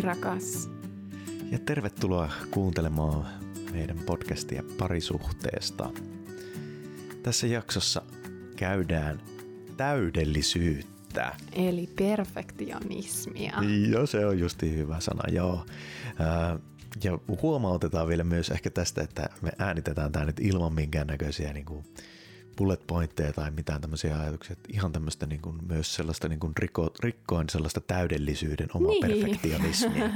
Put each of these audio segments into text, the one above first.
Rakas. Ja tervetuloa kuuntelemaan meidän podcastia parisuhteesta. Tässä jaksossa käydään täydellisyyttä. Eli perfektionismia. Joo, se on justi hyvä sana, joo. Ja huomautetaan vielä myös ehkä tästä, että me äänitetään tämä nyt ilman minkäännäköisiä niin kuin bullet pointteja tai mitään tämmöisiä ajatuksia, että ihan tämmöistä niin kuin, myös sellaista niin kuin riko, rikkoen sellaista täydellisyyden omaa niin. perfektionismia,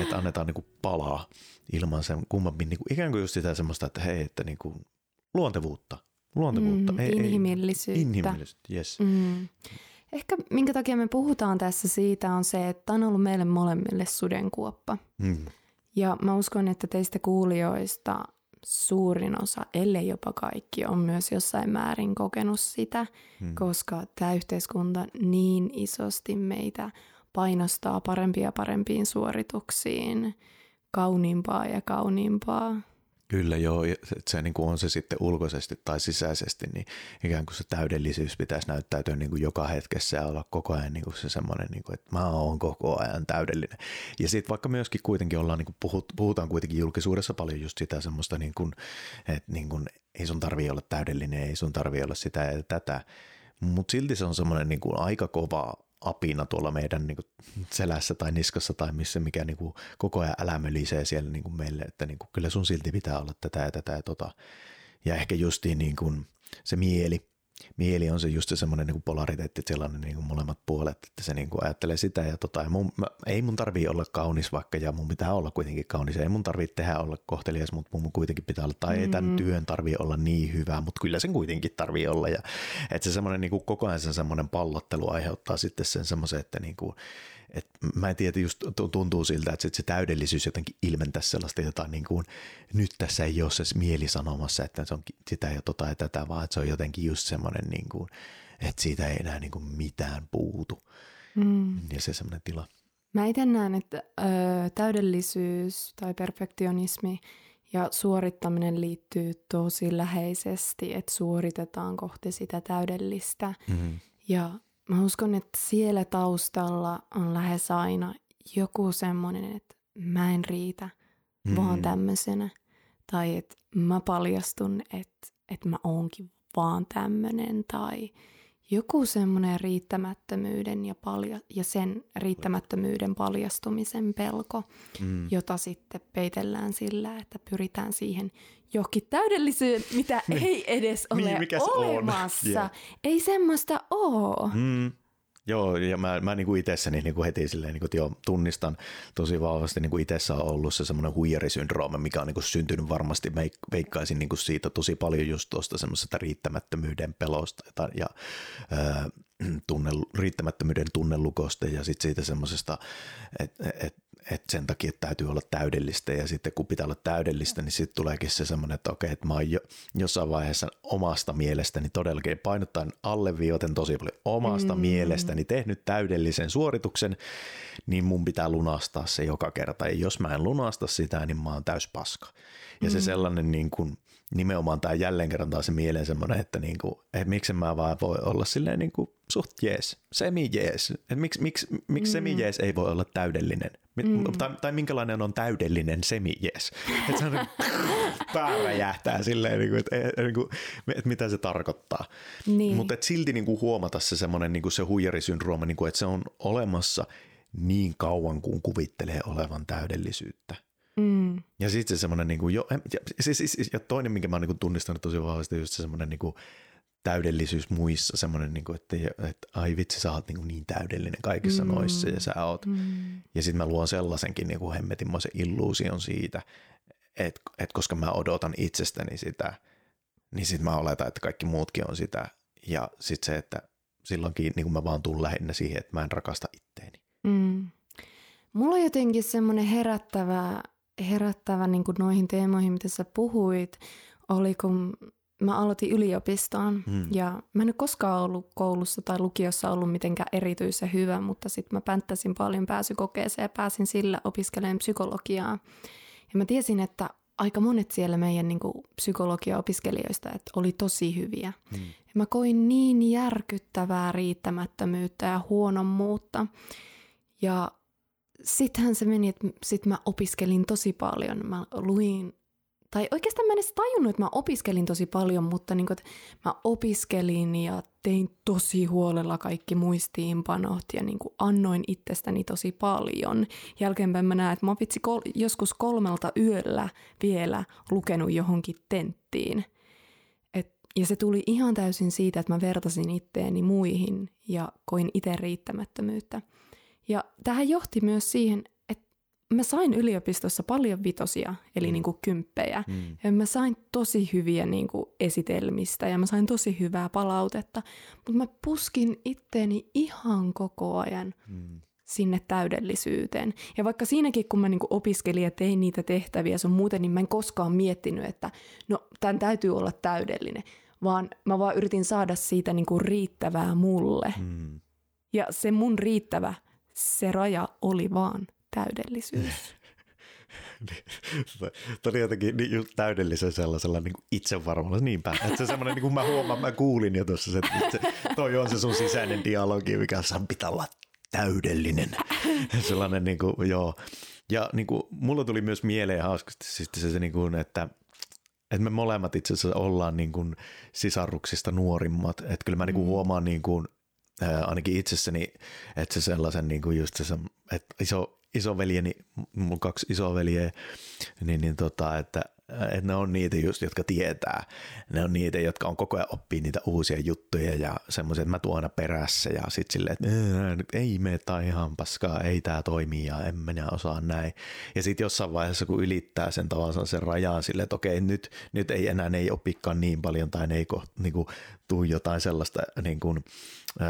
että annetaan niin kuin palaa ilman sen kummemmin, niin kuin, ikään kuin just sitä semmoista, että hei, että niin kuin, luontevuutta, luontevuutta. Mm, ei, inhimillisyyttä. Ei, inhimillisyyttä, yes. Mm. Ehkä minkä takia me puhutaan tässä siitä on se, että on ollut meille molemmille sudenkuoppa. Mm. Ja mä uskon, että teistä kuulijoista suurin osa, ellei jopa kaikki, on myös jossain määrin kokenut sitä, hmm. koska tämä yhteiskunta niin isosti meitä painostaa parempia ja parempiin suorituksiin, kauniimpaa ja kauniimpaa. Kyllä joo, se, se niin kuin on se sitten ulkoisesti tai sisäisesti, niin ikään kuin se täydellisyys pitäisi näyttäytyä niin kuin joka hetkessä ja olla koko ajan niin kuin se semmoinen, niin kuin, että mä oon koko ajan täydellinen. Ja sitten vaikka myöskin kuitenkin ollaan, niin kuin puhut, puhutaan kuitenkin julkisuudessa paljon just sitä semmoista, niin kuin, että niin kuin, ei sun tarvii olla täydellinen, ei sun tarvii olla sitä ja tätä, mutta silti se on semmoinen niin kuin aika kova apina tuolla meidän niin kuin selässä tai niskassa tai missä, mikä niin kuin koko ajan älämölisee siellä niin kuin meille, että niin kuin, kyllä sun silti pitää olla tätä ja tätä ja tota. Ja ehkä justiin niin kuin se mieli, mieli on se just se semmoinen niin polariteetti, sellainen niin kuin molemmat puolet, että se niin kuin ajattelee sitä ja tota, ja mun, mä, ei mun tarvii olla kaunis vaikka ja mun pitää olla kuitenkin kaunis, ei mun tarvii tehdä olla kohtelias, mutta mun kuitenkin pitää olla, tai mm-hmm. ei tämän työn tarvii olla niin hyvä, mutta kyllä sen kuitenkin tarvii olla ja että se semmoinen niin kuin koko ajan sen semmoinen pallottelu aiheuttaa sitten sen semmoisen, että niin kuin, et mä en tiedä, just tuntuu siltä, että se täydellisyys jotenkin ilmentäisi sellaista jotain niin kuin, nyt tässä ei ole se mieli sanomassa, että se on sitä ja tota ja tätä, vaan että se on jotenkin just semmoinen, niin kuin, että siitä ei enää niin kuin mitään puutu. Mm. Ja se semmoinen tila. Mä itse näen, että ö, täydellisyys tai perfektionismi ja suorittaminen liittyy tosi läheisesti, että suoritetaan kohti sitä täydellistä. Mm-hmm. Ja Mä uskon, että siellä taustalla on lähes aina joku semmoinen, että mä en riitä mm. vaan tämmöisenä. Tai että mä paljastun, että, että mä oonkin vaan tämmöinen. Tai joku semmoinen riittämättömyyden ja, palja- ja sen riittämättömyyden paljastumisen pelko, mm. jota sitten peitellään sillä, että pyritään siihen johonkin täydellisyyteen, mitä niin. ei edes ole niin, olemassa. Yeah. Ei semmoista ole. Mm. Joo, ja mä, mä niin itsessäni niin kuin heti silleen, niin kuin, jo tunnistan tosi vahvasti niin kuin itsessä on ollut se semmoinen huijarisyndrooma, mikä on niin kuin syntynyt varmasti, veikkaisin niin kuin siitä tosi paljon just tuosta semmoisesta riittämättömyyden pelosta ja, ja ää, tunne, riittämättömyyden tunnelukosta ja sitten siitä semmoisesta, että et, et sen takia että täytyy olla täydellistä ja sitten kun pitää olla täydellistä, niin sitten tuleekin se semmoinen, että okei, että mä oon jo, jossain vaiheessa omasta mielestäni todellakin painottaen alleviivaten tosi paljon omasta mm. mielestäni tehnyt täydellisen suorituksen, niin mun pitää lunastaa se joka kerta ja jos mä en lunasta sitä, niin mä oon täys paska. Ja mm. se sellainen niin kuin, nimenomaan tämä jälleen kerran taas se mieleen semmoinen, että, niin kuin, että miksi mä vaan voi olla silleen niin kuin suht jees, semi jees. Että miksi, miksi, miksi mm. semi jees ei voi olla täydellinen? Mm. Tai, tai minkälainen on täydellinen semi jees? Että se on pää räjähtää silleen, niin kuin, että, niin kuin, että mitä se tarkoittaa. Niin. Mutta silti niin kuin huomata se semmoinen niin kuin se huijarisyndrooma, niin kuin, että se on olemassa niin kauan kuin kuvittelee olevan täydellisyyttä. Mm. Ja sitten se semmoinen, niin kuin, jo, ja, siis, siis, ja toinen, minkä mä oon niin tunnistanut tosi vahvasti, just se semmoinen niin kuin, täydellisyys muissa, semmoinen, niin kuin, että, että ai vitsi, sä oot niin, kuin niin täydellinen kaikissa mm. noissa ja sä oot. Mm. Ja sitten mä luon sellaisenkin niin kuin hemmetinmoisen illuusion siitä, että, että koska mä odotan itsestäni sitä, niin sitten mä oletan, että kaikki muutkin on sitä. Ja sitten se, että silloinkin niin kuin mä vaan tulen lähinnä siihen, että mä en rakasta itteeni. Mm. Mulla on jotenkin semmoinen herättävä herättävä niin kuin noihin teemoihin, mitä sä puhuit, oli kun mä aloitin yliopistoon hmm. ja mä en ole koskaan ollut koulussa tai lukiossa ollut mitenkään erityisen hyvä, mutta sitten mä pänttäsin paljon pääsykokeeseen ja pääsin sillä opiskelemaan psykologiaa. Ja mä tiesin, että aika monet siellä meidän niin kuin, psykologia-opiskelijoista että oli tosi hyviä. Hmm. Ja mä koin niin järkyttävää riittämättömyyttä ja huonommuutta. Ja sittenhän se meni, että sit mä opiskelin tosi paljon. Mä luin, tai oikeastaan mä en edes tajunnut, että mä opiskelin tosi paljon, mutta niin kuin, että mä opiskelin ja tein tosi huolella kaikki muistiinpanot ja niin kuin annoin itsestäni tosi paljon. Jälkeenpäin mä näen, että mä vitsi kol- joskus kolmelta yöllä vielä lukenut johonkin tenttiin. Et, ja se tuli ihan täysin siitä, että mä vertasin itteeni muihin ja koin itse riittämättömyyttä. Ja tähän johti myös siihen, mä sain yliopistossa paljon vitosia, eli mm. niin kuin kymppejä. Mm. Ja mä sain tosi hyviä niin kuin esitelmistä ja mä sain tosi hyvää palautetta. Mutta mä puskin itteeni ihan koko ajan mm. sinne täydellisyyteen. Ja vaikka siinäkin, kun mä niin kuin opiskelin ja tein niitä tehtäviä sun muuten, niin mä en koskaan miettinyt, että no tämän täytyy olla täydellinen. Vaan mä vaan yritin saada siitä niin kuin riittävää mulle. Mm. Ja se mun riittävä – se raja oli vaan täydellisyys. Tuo oli jotenkin niin just täydellisen sellaisella niin itsevarmalla, niinpä. Että se semmoinen, niin kuin mä huomaan, mä kuulin jo tuossa, että se, toi on se sun sisäinen dialogi, mikä saa pitää olla täydellinen. Sellainen niin kuin, joo. Ja niin kuin, mulla tuli myös mieleen hauskasti siis se, se niin kuin, että että me molemmat itse asiassa ollaan niin kuin sisaruksista nuorimmat. Että kyllä mä niin kuin mm. huomaan niin kuin ainakin itsessäni, että se sellaisen niin kuin just se, että iso, isoveljeni, on kaksi isoveljeä, niin, niin tota, että että ne on niitä just, jotka tietää. Ne on niitä, jotka on koko ajan oppii niitä uusia juttuja ja semmoisia, että mä tuon aina perässä ja sitten silleen, että ei me tai ihan paskaa, ei tämä toimi ja en minä osaa näin. Ja sitten jossain vaiheessa, kun ylittää sen tavallaan sen rajaan silleen, että okei, nyt, nyt ei enää ne ei opikaan niin paljon tai ne ei niin kuin, tuu jotain sellaista niin kuin,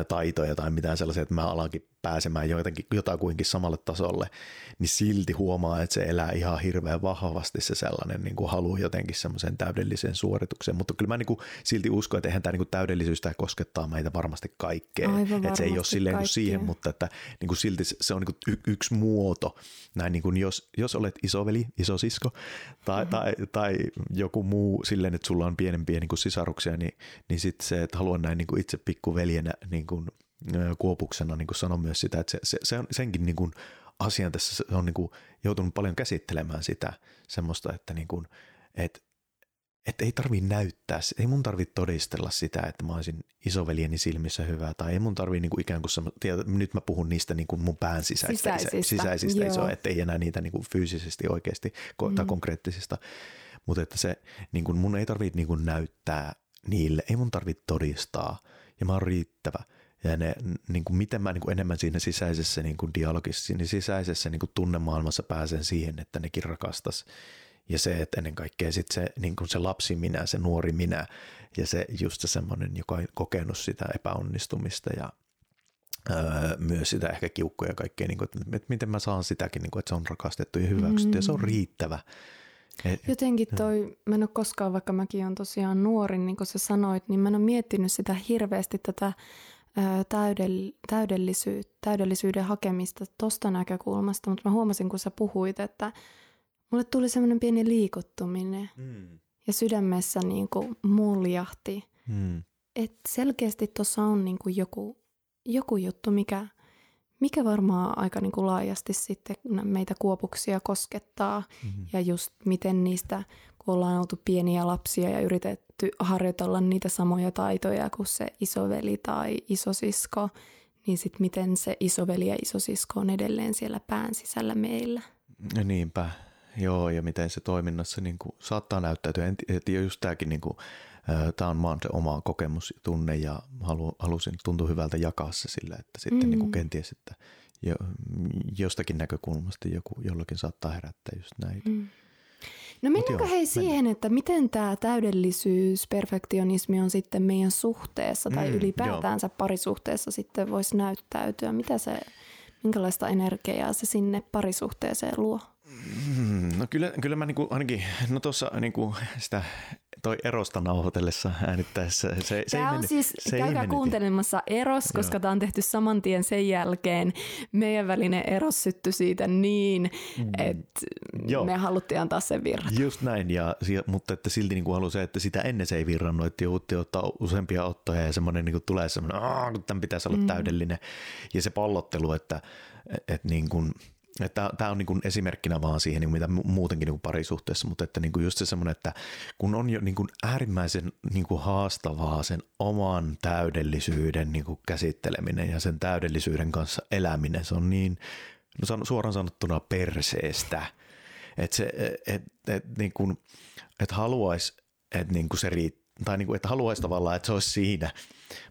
taitoja tai mitään sellaisia, että mä alankin pääsemään jotenkin, jotakuinkin samalle tasolle, niin silti huomaa, että se elää ihan hirveän vahvasti se sellainen niin kuin halu jotenkin semmoiseen täydelliseen suoritukseen. Mutta kyllä mä niin kuin silti uskon, että eihän tämä niin kuin täydellisyys tämä koskettaa meitä varmasti kaikkea. että se ei ole silleen kuin siihen, mutta että niin kuin silti se on niin kuin y- yksi muoto. Näin niin kuin jos, jos olet isoveli, isosisko tai, mm-hmm. tai, tai joku muu silleen, että sulla on pienempiä niin kuin sisaruksia, niin, niin sitten se, että haluan näin niin kuin itse pikkuveljenä niin kuin kuopuksena niin kuin sanon myös sitä, että se, se, se on, senkin niin kuin asian tässä se on niin kuin joutunut paljon käsittelemään sitä semmoista, että, niin kuin, että, että ei tarvi näyttää, ei mun tarvi todistella sitä, että mä olisin isoveljeni silmissä hyvää, tai ei mun tarvi niin kuin ikään kuin, tiedä, nyt mä puhun niistä niin kuin mun pään sisäistä, sisäisistä, sisäisistä iso, että ei enää niitä niin kuin fyysisesti oikeasti mm. tai konkreettisista, mutta että se, niin kuin mun ei tarvitse niin kuin näyttää niille, ei mun tarvitse todistaa, ja mä oon riittävä – ja ne, niin kuin miten mä niin kuin enemmän siinä sisäisessä niin kuin dialogissa, siinä sisäisessä niin kuin tunnemaailmassa pääsen siihen, että nekin rakastas. Ja se, että ennen kaikkea sit se, niin kuin se lapsi minä, se nuori minä ja se just se semmoinen, joka on kokenut sitä epäonnistumista ja öö, myös sitä ehkä kiukkoja ja kaikkea, niin kuin, että, miten mä saan sitäkin, niin kuin, että se on rakastettu ja hyväksytty mm. ja se on mm. riittävä. Et, Jotenkin toi, mä en ole koskaan, vaikka mäkin on tosiaan nuori, niin kuin sä sanoit, niin mä en ole miettinyt sitä hirveästi tätä täydell, täydellisyy, täydellisyyden hakemista tuosta näkökulmasta, mutta mä huomasin, kun sä puhuit, että mulle tuli semmoinen pieni liikuttuminen mm. ja sydämessä niin kuin muljahti. Mm. Että selkeästi tuossa on niin kuin joku, joku juttu, mikä, mikä varmaan aika niin kuin laajasti sitten meitä kuopuksia koskettaa mm-hmm. ja just miten niistä, ollaan oltu pieniä lapsia ja yritetty harjoitella niitä samoja taitoja kuin se isoveli tai isosisko, niin sitten miten se isoveli ja isosisko on edelleen siellä pään sisällä meillä. Niinpä, joo, ja miten se toiminnassa niin kuin, saattaa näyttäytyä. En tiedä, just tämäkin, niin kuin, tämä on vaan se oma kokemus ja tunne, ja halu, halusin, tuntuu hyvältä jakaa se sillä, että sitten mm. niin kuin kenties, että jo, jostakin näkökulmasta joku, jollakin saattaa herättää just näitä. Mm. No mennäänkö hei siihen, mennään. että miten tämä täydellisyys, perfektionismi on sitten meidän suhteessa tai mm, ylipäätäänsä joo. parisuhteessa sitten voisi näyttäytyä? Mitä se, minkälaista energiaa se sinne parisuhteeseen luo? Mm, no kyllä, kyllä mä niinku, ainakin, no tuossa niinku sitä toi erosta nauhoitellessa äänittäessä. Se, se tämä on mennyt, siis, se käykää kuuntelemassa eros, koska tämä on tehty saman tien sen jälkeen. Meidän välinen eros syttyi siitä niin, mm. että Joo. me haluttiin antaa sen virrata. Just näin, ja, mutta että silti niin kuin se, että sitä ennen se ei virrannut, että joutti ottaa useampia ottoja ja semmoinen niin kuin tulee semmoinen, että tämän pitäisi olla mm. täydellinen. Ja se pallottelu, että, että niin kuin, Tämä on niin kuin esimerkkinä vaan siihen, niin kuin mitä muutenkin niin kuin parisuhteessa, mutta että niin kuin just se semmoinen, että kun on jo niin kuin äärimmäisen niin kuin haastavaa sen oman täydellisyyden niin kuin käsitteleminen ja sen täydellisyyden kanssa eläminen, se on niin no suoraan sanottuna perseestä, että se, et, et, niin kuin, että haluaisi, että niin kuin se riittää, tai niin kuin, että haluaisi tavallaan, että se olisi siinä,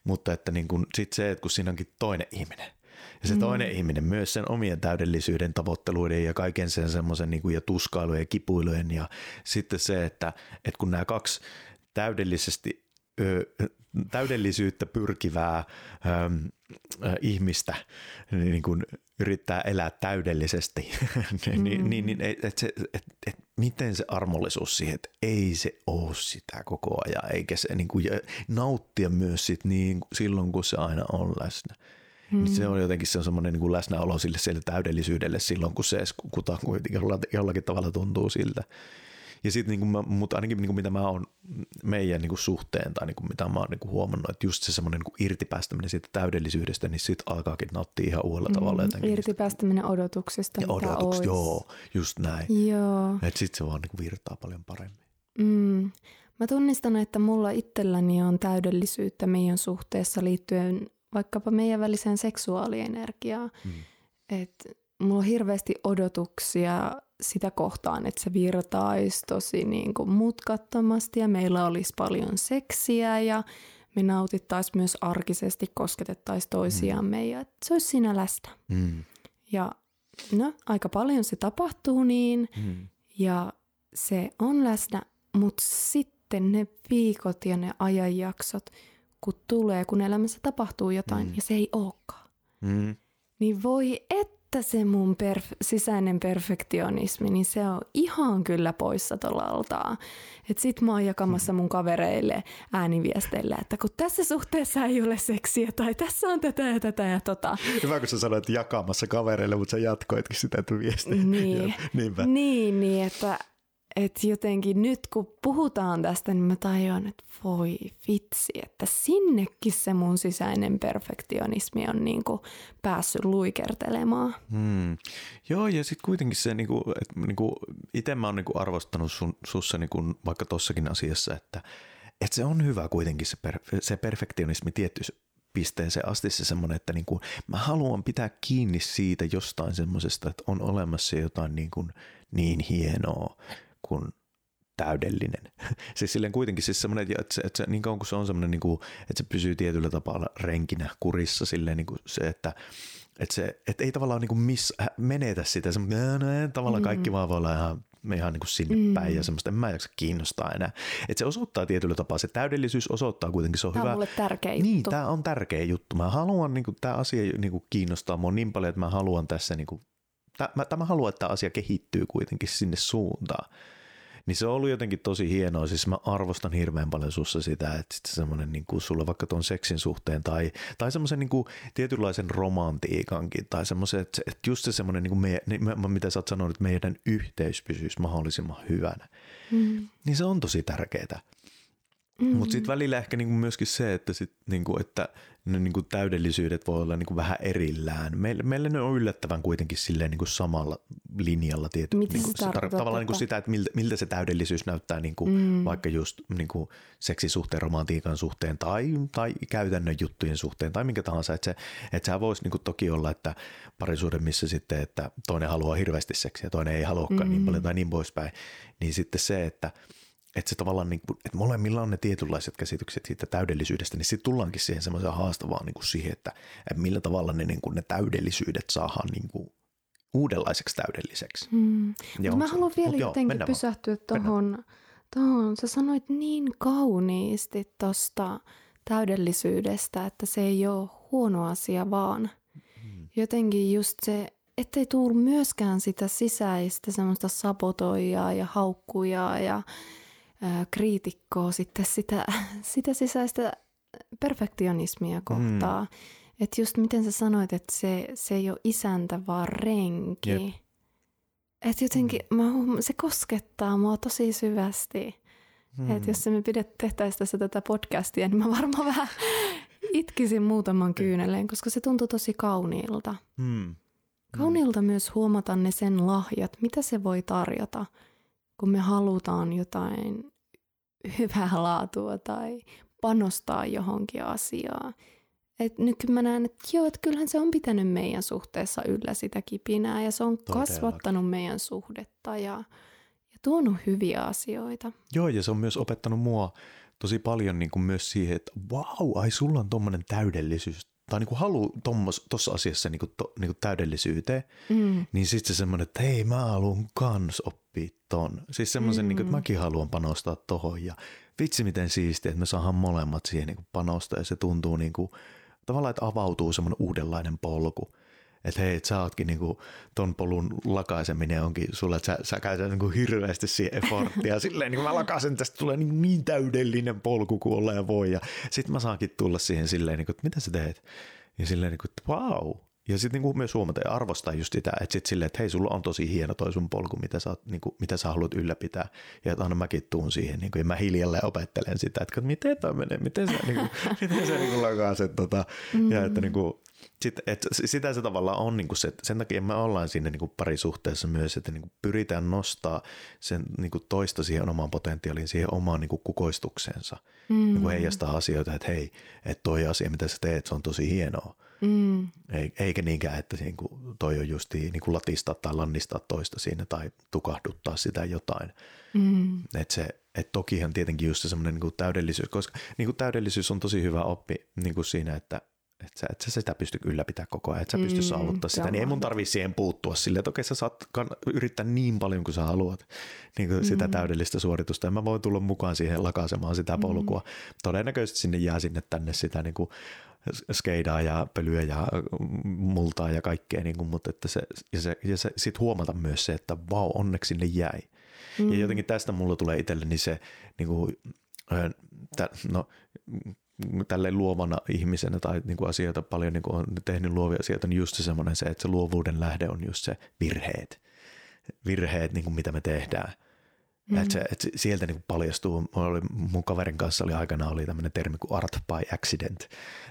mutta että niin kuin, sit se, että kun siinä onkin toinen ihminen, ja se mm. toinen ihminen myös sen omien täydellisyyden tavoitteluiden ja kaiken sen semmoisen niin ja tuskailujen ja kipuilujen ja sitten se, että, että kun nämä kaksi täydellisesti ö, täydellisyyttä pyrkivää ö, ö, ihmistä niin kuin yrittää elää täydellisesti, niin, mm. niin, niin et se, et, et, miten se armollisuus siihen, että ei se ole sitä koko ajan, eikä se niin kuin, nauttia myös sit niin, silloin, kun se aina on läsnä. Mm. Se on jotenkin se on semmoinen niin kuin läsnäolo sille, sille täydellisyydelle silloin, kun se kuta jollakin tavalla tuntuu siltä. Ja sitten niin mutta ainakin niin kuin mitä mä oon meidän niin kuin suhteen tai niin kuin mitä mä oon niin kuin huomannut, että just se semmoinen niin irtipäästäminen siitä täydellisyydestä, niin sitten alkaakin nauttia ihan uudella mm, tavalla. Jotenkin. Irtipäästäminen odotuksesta, ja mitä odotuks, joo, just näin. Joo. Että sitten se vaan niin kuin virtaa paljon paremmin. Mm. Mä tunnistan, että mulla itselläni on täydellisyyttä meidän suhteessa liittyen vaikkapa meidän väliseen seksuaalienergiaan. Mm. Että mulla on hirveästi odotuksia sitä kohtaan, että se virtaisi tosi niin kuin mutkattomasti ja meillä olisi paljon seksiä ja me nautittaisiin myös arkisesti, kosketettaisiin toisiamme mm. ja se olisi siinä läsnä. Mm. Ja no, aika paljon se tapahtuu niin mm. ja se on läsnä, mutta sitten ne viikot ja ne ajanjaksot, kun tulee, kun elämässä tapahtuu jotain mm. ja se ei olekaan. Mm. Niin voi että se mun perf- sisäinen perfektionismi, niin se on ihan kyllä poissa tuolla altaa. Et sit mä oon jakamassa mun kavereille ääniviesteillä, että kun tässä suhteessa ei ole seksiä tai tässä on tätä ja tätä ja tota. Hyvä, kun sä sanoit jakamassa kavereille, mutta sä jatkoitkin sitä viestiä. Niin, Niinpä. niin, niin että että jotenkin nyt kun puhutaan tästä, niin mä tajuan, että voi vitsi, että sinnekin se mun sisäinen perfektionismi on niin kuin päässyt luikertelemaan. Hmm. Joo, ja sitten kuitenkin se, niin kuin, että niin kuin, itse mä oon niin kuin arvostanut sun, sussa niin kuin, vaikka tossakin asiassa, että, että se on hyvä kuitenkin se, per, se perfektionismi tietty pisteeseen asti se semmoinen, että niin kuin, mä haluan pitää kiinni siitä jostain semmoisesta, että on olemassa jotain niin, kuin, niin hienoa, kuin täydellinen. siis silleen kuitenkin siis semmoinen, että se, että se, niin kauan kuin se on semmoinen, niin kuin, että se pysyy tietyllä tapaa renkinä kurissa silleen niin kuin se, että että, se, että ei tavallaan niin kuin miss, menetä sitä, se, no, tavallaan mm. kaikki vaan voi olla ihan, ihan niin kuin sinne mm. päin ja semmoista, en mä jaksa kiinnostaa enää. Että se osoittaa tietyllä tapaa, se täydellisyys osoittaa kuitenkin, se on tämä hyvä. Tämä on mulle tärkeä niin, juttu. tämä on tärkeä juttu. Mä haluan, niin kuin, tämä asia niin kuin kiinnostaa mua niin paljon, että mä haluan tässä, niin kuin, tämä, mä, tämä haluan, että tämä asia kehittyy kuitenkin sinne suuntaan. Niin se on ollut jotenkin tosi hienoa. Siis mä arvostan hirveän paljon sussa sitä, että sitten semmoinen niin kuin sulla vaikka tuon seksin suhteen tai, tai semmoisen niin kuin tietynlaisen romantiikankin tai semmoisen, että, että just se semmoinen, niin kuin me, niin, mitä sä oot sanonut, että meidän yhteys pysyisi mahdollisimman hyvänä. Mm. Niin se on tosi tärkeää. Mm. Mutta sitten välillä ehkä niinku myöskin se, että, sit niinku, että ne niinku täydellisyydet voi olla niinku vähän erillään. Meille, meille ne on yllättävän kuitenkin silleen niinku samalla linjalla tietysti. Miten niinku, se tar- tavallaan niinku sitä, että miltä, miltä se täydellisyys näyttää niinku, mm. vaikka just niinku seksisuhteen, romantiikan suhteen tai, tai käytännön juttujen suhteen tai minkä tahansa. Että se, et sehän voisi niinku toki olla, että parisuuden missä sitten, että toinen haluaa hirveästi seksiä, toinen ei haluakaan niin mm. niin paljon tai niin poispäin. Niin sitten se, että – että se tavallaan, niin kuin, että molemmilla on ne tietynlaiset käsitykset siitä täydellisyydestä, niin sitten tullaankin siihen semmoiseen haastavaan niin kuin siihen, että, että millä tavalla ne, niin kuin, ne täydellisyydet saadaan niin kuin, uudenlaiseksi täydelliseksi. Hmm. Ja mä haluan vielä Mut jotenkin joo, pysähtyä tuohon, tohon. sä sanoit niin kauniisti tuosta täydellisyydestä, että se ei ole huono asia vaan. Hmm. Jotenkin just se, ettei tule myöskään sitä sisäistä semmoista sabotoijaa ja haukkujaa ja kriitikkoa sitten sitä, sitä sisäistä perfektionismia kohtaa. Mm. Että just miten sä sanoit, että se, se ei ole isäntä, vaan renki. Että jotenkin mm. mä, se koskettaa mua tosi syvästi. Mm. Että jos me pidet, tehtäisiin tässä tätä podcastia, niin mä varmaan vähän itkisin muutaman kyyneleen, koska se tuntuu tosi kauniilta. Mm. Kauniilta myös huomata ne sen lahjat, mitä se voi tarjota, kun me halutaan jotain hyvää laatua tai panostaa johonkin asiaan. Et nyt mä näen, että joo, että kyllähän se on pitänyt meidän suhteessa yllä sitä kipinää ja se on Todellakin. kasvattanut meidän suhdetta ja, ja tuonut hyviä asioita. Joo, ja se on myös opettanut mua tosi paljon niin kuin myös siihen, että vau, ai sulla on tommonen täydellisyys tai niin kuin halu tuossa asiassa niin kuin to, niin kuin täydellisyyteen, mm. niin sitten se semmoinen, että hei mä haluan kans oppia ton. Siis semmoisen, mm. niin kuin, että mäkin haluan panostaa tohon ja vitsi miten siistiä, että me saadaan molemmat siihen niin kuin panostaa ja se tuntuu niin kuin, tavallaan, että avautuu semmoinen uudenlainen polku. Että hei, sä ootkin niinku ton polun lakaiseminen onkin sulle, että sä, sä käytät niinku hirveästi siihen efforttia. Silleen niin mä lakaisen, tästä tulee niin, niin täydellinen polku kuin olleen voi. Ja sit mä saankin tulla siihen silleen, niin kuin, että mitä sä teet? Ja silleen, niin kuin, että wow, ja sitten niinku myös huomata ja arvostaa just sitä, että sitten silleen, että hei, sulla on tosi hieno toi sun polku, mitä sä, niinku, mitä sä haluat ylläpitää. Ja että aina mäkin tuun siihen, niinku, ja mä hiljalleen opettelen sitä, että miten toi menee, miten sä, niinku, miten sä niinku lakaaset tota. Mm-hmm. Ja että niinku, sit, et, sitä se tavallaan on, niinku se, sen takia me ollaan siinä niinku parisuhteessa myös, että niinku pyritään nostaa sen niinku toista siihen omaan potentiaaliin, siihen omaan niinku kukoistukseensa. Mm. Niinku heijastaa asioita, että hei, että toi asia, mitä sä teet, se on tosi hienoa Mm. Eikä niinkään, että niin kuin toi on just niin kuin latistaa tai lannistaa toista siinä tai tukahduttaa sitä jotain. Mm. Et se, et tokihan tietenkin just se semmoinen niin täydellisyys, koska niin kuin täydellisyys on tosi hyvä oppi niin kuin siinä, että että sä, et sä sitä pysty ylläpitää koko ajan, että sä pysty mm, saavuttaa sitä, niin ei mun tarvii siihen puuttua silleen, että okei sä saat yrittää niin paljon kuin sä haluat niin kuin mm. sitä täydellistä suoritusta ja mä voin tulla mukaan siihen lakaisemaan sitä polkua. Mm. Todennäköisesti sinne jää sinne tänne sitä niin kuin skeidaa ja pölyä ja multaa ja kaikkea, niin kuin, mutta että se, ja, se, ja se, sit huomata myös se, että vau, onneksi sinne jäi. Mm. Ja jotenkin tästä mulla tulee itselleni se, niin kuin, no, tälleen luovana ihmisenä tai niin kuin asioita paljon niin kuin on tehnyt luovia asioita, niin just se semmoinen se, että se luovuuden lähde on just se virheet. Virheet, niin kuin mitä me tehdään – Mm. Että, se, että sieltä niin paljastuu, oli, mun kaverin kanssa oli aikana oli tämmöinen termi kuin art by accident,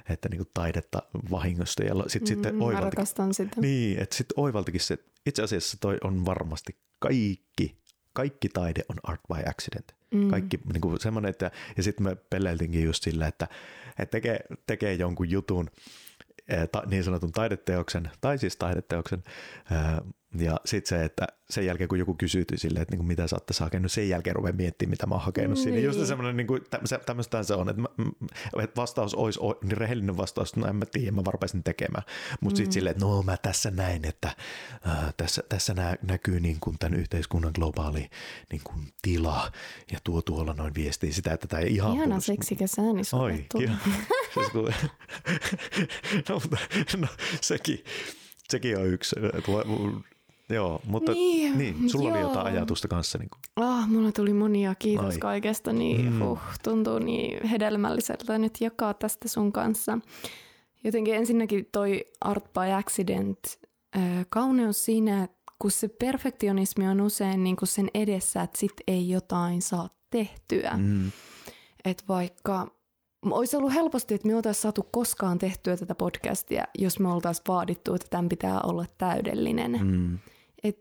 että niin kuin taidetta vahingosta. Ja sit, mm, sitten oivaltikin, sitä. Niin, että sitten oivaltikin se, itse asiassa toi on varmasti kaikki, kaikki taide on art by accident. Mm. Kaikki niin kuin semmoinen, että, ja sitten me pelleiltiinkin just sillä, että, että tekee, tekee jonkun jutun, niin sanotun taideteoksen, tai siis taideteoksen, ja sitten se, että sen jälkeen kun joku kysyy sille, että niin kuin mitä sä ootte hakenut, sen jälkeen ruvean miettimään, mitä mä oon hakenut niin. siinä. Just semmoinen, niin kuin, tämmöistä se on, että, mä, että vastaus olisi, niin rehellinen vastaus, no en mä tiedä, mä varpaisin tekemään. Mutta mm. sitten silleen, että no mä tässä näin, että äh, tässä, tässä nä, näkyy niin kuin tämän yhteiskunnan globaali niin kuin tila ja tuo tuolla noin viestii sitä, että tämä ei ihan... Ihana seksikäs ääni Oi, no, no, sekin, sekin on yksi. Joo, mutta niin, niin sulla joo. oli jotain ajatusta kanssa. Niin kuin. Oh, mulla tuli monia, kiitos Ai. kaikesta. Niin, mm. huh, tuntuu niin hedelmälliseltä nyt jakaa tästä sun kanssa. Jotenkin ensinnäkin toi Art by Accident, kauneus siinä, kun se perfektionismi on usein niin kuin sen edessä, että sit ei jotain saa tehtyä. Mm. Että vaikka olisi ollut helposti, että me oltaisiin saatu koskaan tehtyä tätä podcastia, jos me oltaisiin vaadittu, että tämän pitää olla täydellinen. Mm. Et,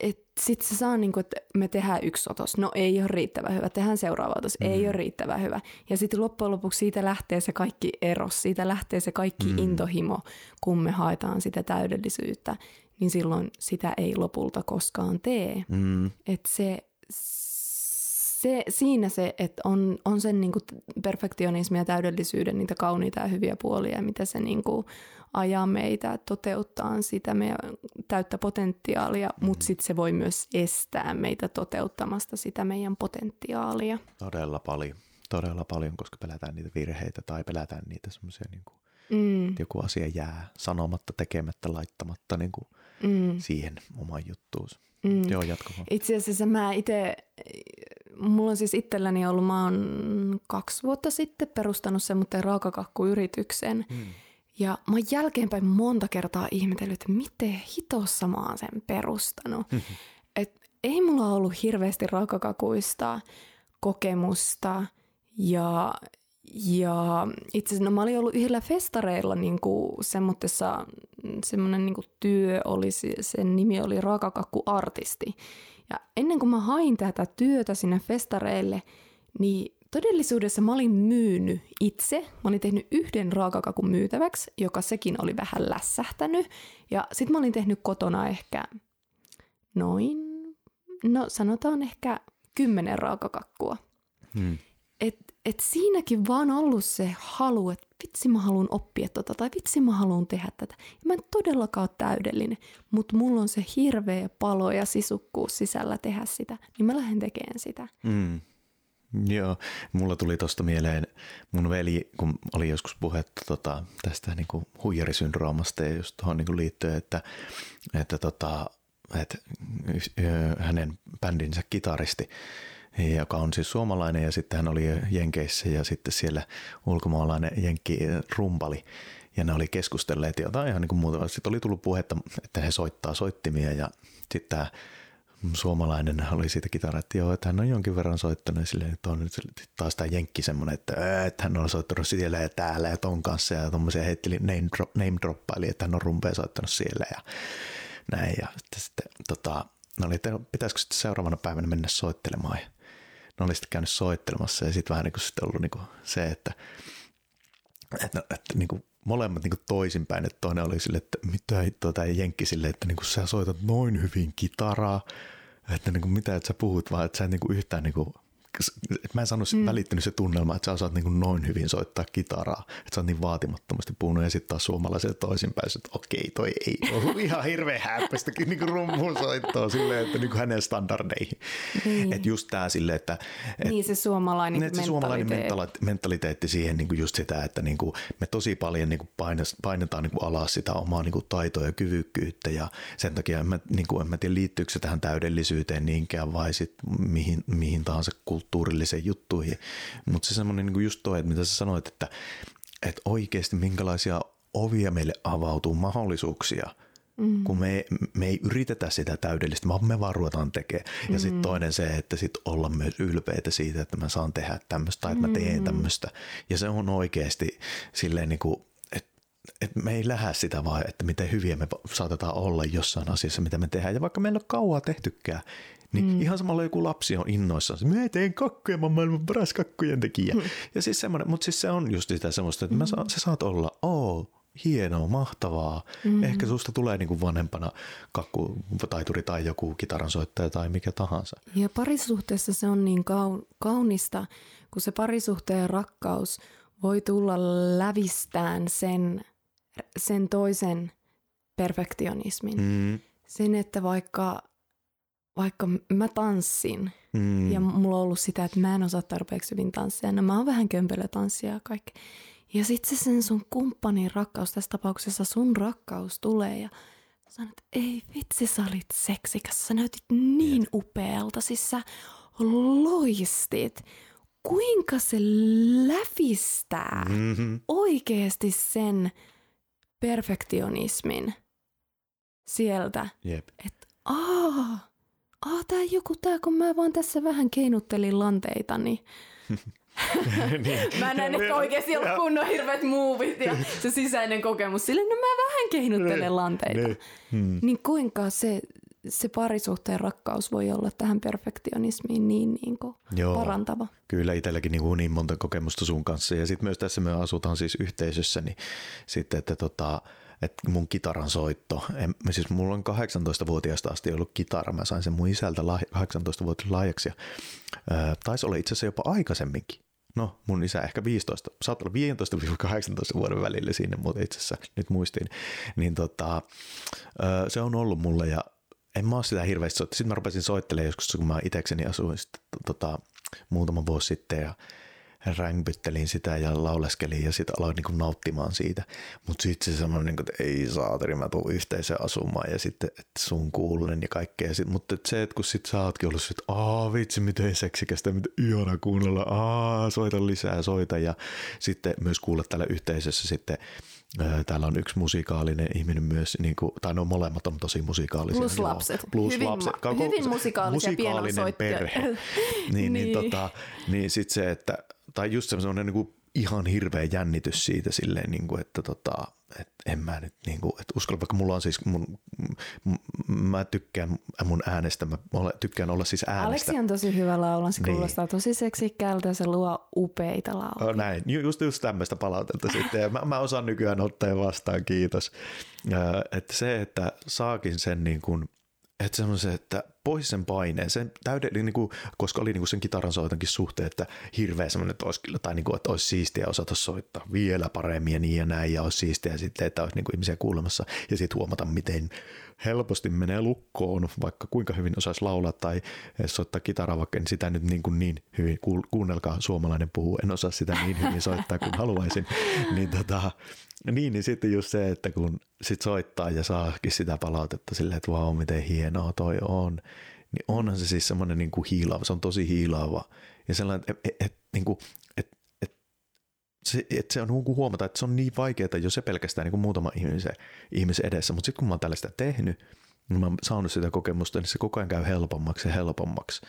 et sitten se saa, niin kuin, että me tehdään yksi otos. No ei ole riittävän hyvä. Tehdään seuraava otos. Mm. Ei ole riittävän hyvä. Ja sitten loppujen lopuksi siitä lähtee se kaikki eros. Siitä lähtee se kaikki mm. intohimo, kun me haetaan sitä täydellisyyttä. Niin silloin sitä ei lopulta koskaan tee. Mm. Että se se, siinä se, että on, on sen niin kuin perfektionismi ja täydellisyyden niitä kauniita ja hyviä puolia, mitä se niin kuin ajaa meitä toteuttaa sitä meidän täyttä potentiaalia, mm. mutta sitten se voi myös estää meitä toteuttamasta sitä meidän potentiaalia. Todella paljon, todella paljon, koska pelätään niitä virheitä tai pelätään niitä semmoisia, niin kuin, mm. joku asia jää sanomatta, tekemättä, laittamatta niin kuin mm. siihen omaan juttuun. Mm. Joo, Itse asiassa mä itse mulla on siis itselläni ollut, mä oon kaksi vuotta sitten perustanut semmoinen raakakakkuyrityksen. Mm. Ja mä oon jälkeenpäin monta kertaa ihmetellyt, että miten hitossa mä oon sen perustanut. Et ei mulla ollut hirveästi raakakakuista kokemusta ja, ja itse asiassa no, mä olin ollut yhdellä festareilla niin semmoisessa semmoinen niin työ oli, sen nimi oli Raakakakku-artisti. Ja ennen kuin mä hain tätä työtä sinne festareille, niin todellisuudessa mä olin myynyt itse. Mä olin tehnyt yhden raakakakun myytäväksi, joka sekin oli vähän lässähtänyt. Ja sitten mä olin tehnyt kotona ehkä noin, no sanotaan ehkä kymmenen raakakakkua. Hmm. Et, et siinäkin vaan ollut se halu, että vitsi mä haluan oppia tota tai vitsi mä haluan tehdä tätä. Ja mä en todellakaan ole täydellinen, mutta mulla on se hirveä palo ja sisukkuus sisällä tehdä sitä, niin mä lähden tekemään sitä. Mm. Joo, mulla tuli tuosta mieleen mun veli, kun oli joskus puhetta tota, tästä niin kuin huijarisyndroomasta ja just tuohon niin liittyen, että, että, tota, että hänen bändinsä kitaristi, joka on siis suomalainen ja sitten hän oli Jenkeissä ja sitten siellä ulkomaalainen Jenkki rumpali ja ne oli keskustelleet jotain ihan niin kuin muuta. Sitten oli tullut puhetta, että he soittaa soittimia ja sitten tämä suomalainen oli siitä kitaraa, että että hän on jonkin verran soittanut silleen, että on nyt taas tämä jenkki semmoinen, että, että hän on soittanut siellä ja täällä ja ton kanssa ja tuommoisia heitteli name, drop, name että hän on rumpea soittanut siellä ja näin ja sitten, sitten tota, no oli, että pitäisikö sitten seuraavana päivänä mennä soittelemaan ja ne oli sitten käynyt soittelemassa ja sitten vähän niin kuin sitten ollut niin kuin se, että, että, että niin kuin molemmat niin toisinpäin, että toinen oli sille, että mitä hittoa tämä jenkki sille, että niin kuin sä soitat noin hyvin kitaraa, että niin kuin mitä että sä puhut, vaan että sä et niin kuin yhtään niin kuin mä en sano mm. välittynyt se tunnelma, että sä osaat niin noin hyvin soittaa kitaraa, että sä oot niin vaatimattomasti puhunut ja sitten taas suomalaiselle toisinpäin, että okei, toi ei ollut ihan hirveän häppäistä niin rummun soittoa silleen, että niin hänen standardeihin. Niin. Että just tää silleen, että... Et, niin se suomalainen että se suomalainen mentaliteetti, mentaliteetti siihen niin kuin just sitä, että niin kuin me tosi paljon niin kuin painetaan niin kuin alas sitä omaa niin kuin taitoa ja kyvykkyyttä ja sen takia en mä, niin kuin, en mä tiedä liittyykö se tähän täydellisyyteen niinkään vai sit mihin, mihin tahansa kulttuuriin kulttuurillisiin juttuihin. Mutta se semmoinen niin just toi, että mitä sä sanoit, että, että oikeasti minkälaisia ovia meille avautuu mahdollisuuksia – Mm. kun me, me ei yritetä sitä täydellistä, vaan me vaan ruvetaan tekemään. Ja mm. sitten toinen se, että sit olla myös ylpeitä siitä, että mä saan tehdä tämmöistä tai että mä teen mm. tämmöistä. Ja se on oikeasti silleen niin kuin, että et me ei lähde sitä vaan, että miten hyviä me saatetaan olla jossain asiassa, mitä me tehdään. Ja vaikka meillä on kauaa tehtykään, niin mm. ihan samalla joku lapsi on innoissaan, mä teen kakkuja, mä oon maailman paras kakkujen tekijä. Mm. Ja siis semmoinen, mutta siis se on just sitä semmoista, että mm. mä sa, sä saat olla, oo, hienoa, mahtavaa. Mm. Ehkä susta tulee niin kuin vanhempana kakku, taituri tai joku kitaransoittaja tai mikä tahansa. Ja parisuhteessa se on niin kaunista, kun se parisuhteen rakkaus voi tulla lävistään sen, sen toisen perfektionismin. Mm. Sen, että vaikka vaikka mä tanssin mm. ja mulla on ollut sitä, että mä en osaa tarpeeksi hyvin tanssia, no mä oon vähän kömpelö tanssia ja kaikki. Ja sit se sen sun kumppanin rakkaus, tässä tapauksessa sun rakkaus tulee ja sanot, että ei vitsi sä olit seksikäs, sä näytit niin yeah. upealta, siis sä loistit. Kuinka se lävistää mm-hmm. oikeasti sen perfektionismin sieltä, yep. että aah, Aa, tää joku tää, kun mä vaan tässä vähän keinuttelin lanteita, niin... niin. mä näen, että oikeasti ollut kunnon hirveät muuvit ja se sisäinen kokemus. Sille, no mä vähän keinuttelen niin. lanteita. Niin, hmm. niin kuinka se, se parisuhteen rakkaus voi olla tähän perfektionismiin niin, niin kuin Joo, parantava. Kyllä itselläkin niin, niin monta kokemusta sun kanssa. Ja sitten myös tässä me asutaan siis yhteisössä, niin sitten, että tota, että mun kitaran soitto, en, siis mulla on 18-vuotiaasta asti ollut kitara, mä sain sen mun isältä 18-vuotiaan lahjaksi taisi olla itse asiassa jopa aikaisemminkin. No, mun isä ehkä 15, saattaa olla 15-18 vuoden välillä sinne, mutta itse asiassa nyt muistin. Niin tota, se on ollut mulle ja en mä ole sitä hirveästi soittanut. Sitten mä rupesin soittelemaan joskus, kun mä itekseni asuin sitten, tota, muutama vuosi sitten ja rämpyttelin sitä ja lauleskelin ja sitten aloin niinku nauttimaan siitä. Mutta sitten se semmoinen, niinku, että ei saateri, mä tuun yhteisöön asumaan ja sitten että sun kuulen ja kaikkea. Mutta et se, että kun sit sä ootkin ollut että aa vitsi, miten seksikästä, miten ihana kuunnella, aa soita lisää, soita ja sitten myös kuulla täällä yhteisössä sitten Täällä on yksi musikaalinen ihminen myös, niin kuin, tai no molemmat on tosi musikaalisia. Plus lapset. Plus hyvin, lapset. Koko, hyvin musikaalisia musikaalinen perhe. niin, niin, niin, tota, niin sitten se, että tai just semmoinen niin ihan hirveä jännitys siitä silleen, niin kuin, että tota, et en mä nyt niin kuin, että uskalla, vaikka mulla on siis, mun, mä tykkään mun äänestä, mä tykkään olla siis äänestä. Aleksi on tosi hyvä laulun, se niin. kuulostaa tosi seksikkäältä ja se luo upeita lauluja. näin, just, just tämmöistä palautetta sitten ja mä, mä osaan nykyään ottaa vastaan, kiitos. että se, että saakin sen niin kuin, että semmoisen, että pois sen paineen, sen täyden, niin kuin, koska oli niin kuin sen kitaran soitonkin suhteen, että hirveä semmoinen, että olisi, tai niin kuin, että olisi siistiä osata soittaa vielä paremmin ja niin ja näin, ja olisi siistiä sitten, että olisi niin kuin ihmisiä kuulemassa, ja sitten huomata, miten helposti menee lukkoon, vaikka kuinka hyvin osaisi laulaa tai soittaa kitaraa, vaikka en sitä nyt niin, kuin niin hyvin, kuunnelkaa. Suomalainen puhuu, en osaa sitä niin hyvin soittaa kuin haluaisin, niin tota, niin, niin sitten just se, että kun sit soittaa ja saakin sitä palautetta silleen, että vau, miten hienoa toi on, niin onhan se siis semmoinen niin kuin hiilaava, se on tosi hiilaava. Ja sellainen, että et, et, niin kuin, et, et, se, et se on niin huomata, että se on niin vaikeaa, jo se pelkästään niin kuin muutama ihmisen, ihmisen edessä, mutta sitten kun mä oon tällaista tehnyt, niin mä oon saanut sitä kokemusta, niin se koko ajan käy helpommaksi ja helpommaksi.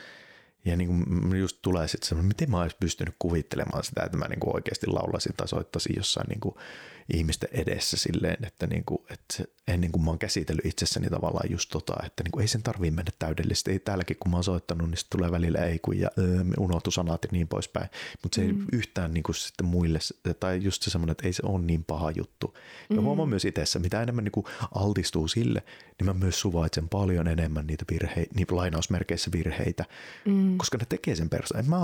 Ja niin kuin just tulee sitten semmoinen, miten mä olisin pystynyt kuvittelemaan sitä, että mä niin kuin oikeasti laulasin tai soittaisin jossain niin kuin ihmisten edessä silleen, että, niin kuin, että ennen kuin mä oon käsitellyt itsessäni tavallaan just tota, että niin kuin ei sen tarvii mennä täydellisesti. Ei täälläkin, kun mä oon soittanut, niin sitten tulee välillä ei kun ja öö, unohtu sanat ja niin poispäin. Mutta se mm. ei yhtään niin kuin sitten muille, tai just se semmoinen, että ei se ole niin paha juttu. Ja mm. huomaan myös itsessä, mitä enemmän niin kuin altistuu sille, niin mä myös suvaitsen paljon enemmän niitä virheitä, niitä lainausmerkeissä virheitä, mm. koska ne tekee sen persoon. En mä,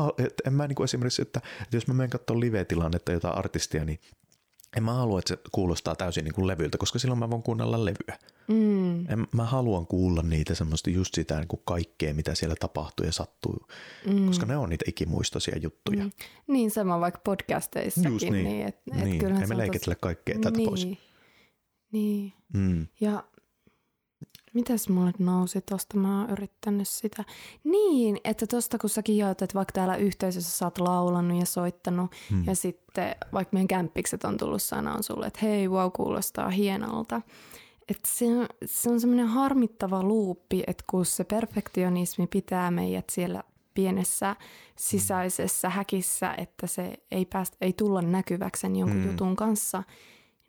en mä niin kuin esimerkiksi, että, että jos mä menen katsomaan live-tilannetta jotain artistia, niin en mä halua, että se kuulostaa täysin niin kuin levyltä, koska silloin mä voin kuunnella levyä. Mm. En, mä haluan kuulla niitä semmoista just sitä niin kuin kaikkea, mitä siellä tapahtuu ja sattuu, mm. koska ne on niitä ikimuistoisia juttuja. Mm. Niin sama vaikka podcasteissakin. Just niin. niin, et, et niin. Ei me leikitellä kaikkea tätä niin. pois. Niin. Mm. Ja Mitäs mulle nousi tosta? Mä oon yrittänyt sitä. Niin, että tosta kun säkin jaot, että vaikka täällä yhteisössä sä oot laulannut ja soittanut hmm. ja sitten vaikka meidän kämppikset on tullut sanoa sulle, että hei, wow, kuulostaa hienolta. Että se, se on semmoinen harmittava luuppi, että kun se perfektionismi pitää meidät siellä pienessä sisäisessä häkissä, että se ei, päästä, ei tulla näkyväksi jonkun hmm. jutun kanssa,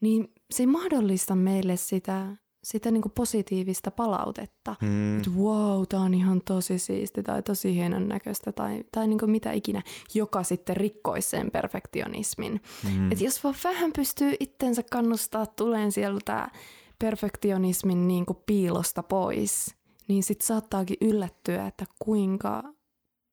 niin se ei mahdollista meille sitä sitä niin positiivista palautetta. Mm. Että wow, tämä on ihan tosi siisti tai tosi hienon näköistä tai, tai niin mitä ikinä, joka sitten rikkoisi sen perfektionismin. Mm. Että jos vaan vähän pystyy itsensä kannustaa tuleen sieltä perfektionismin niin kuin piilosta pois, niin sitten saattaakin yllättyä, että kuinka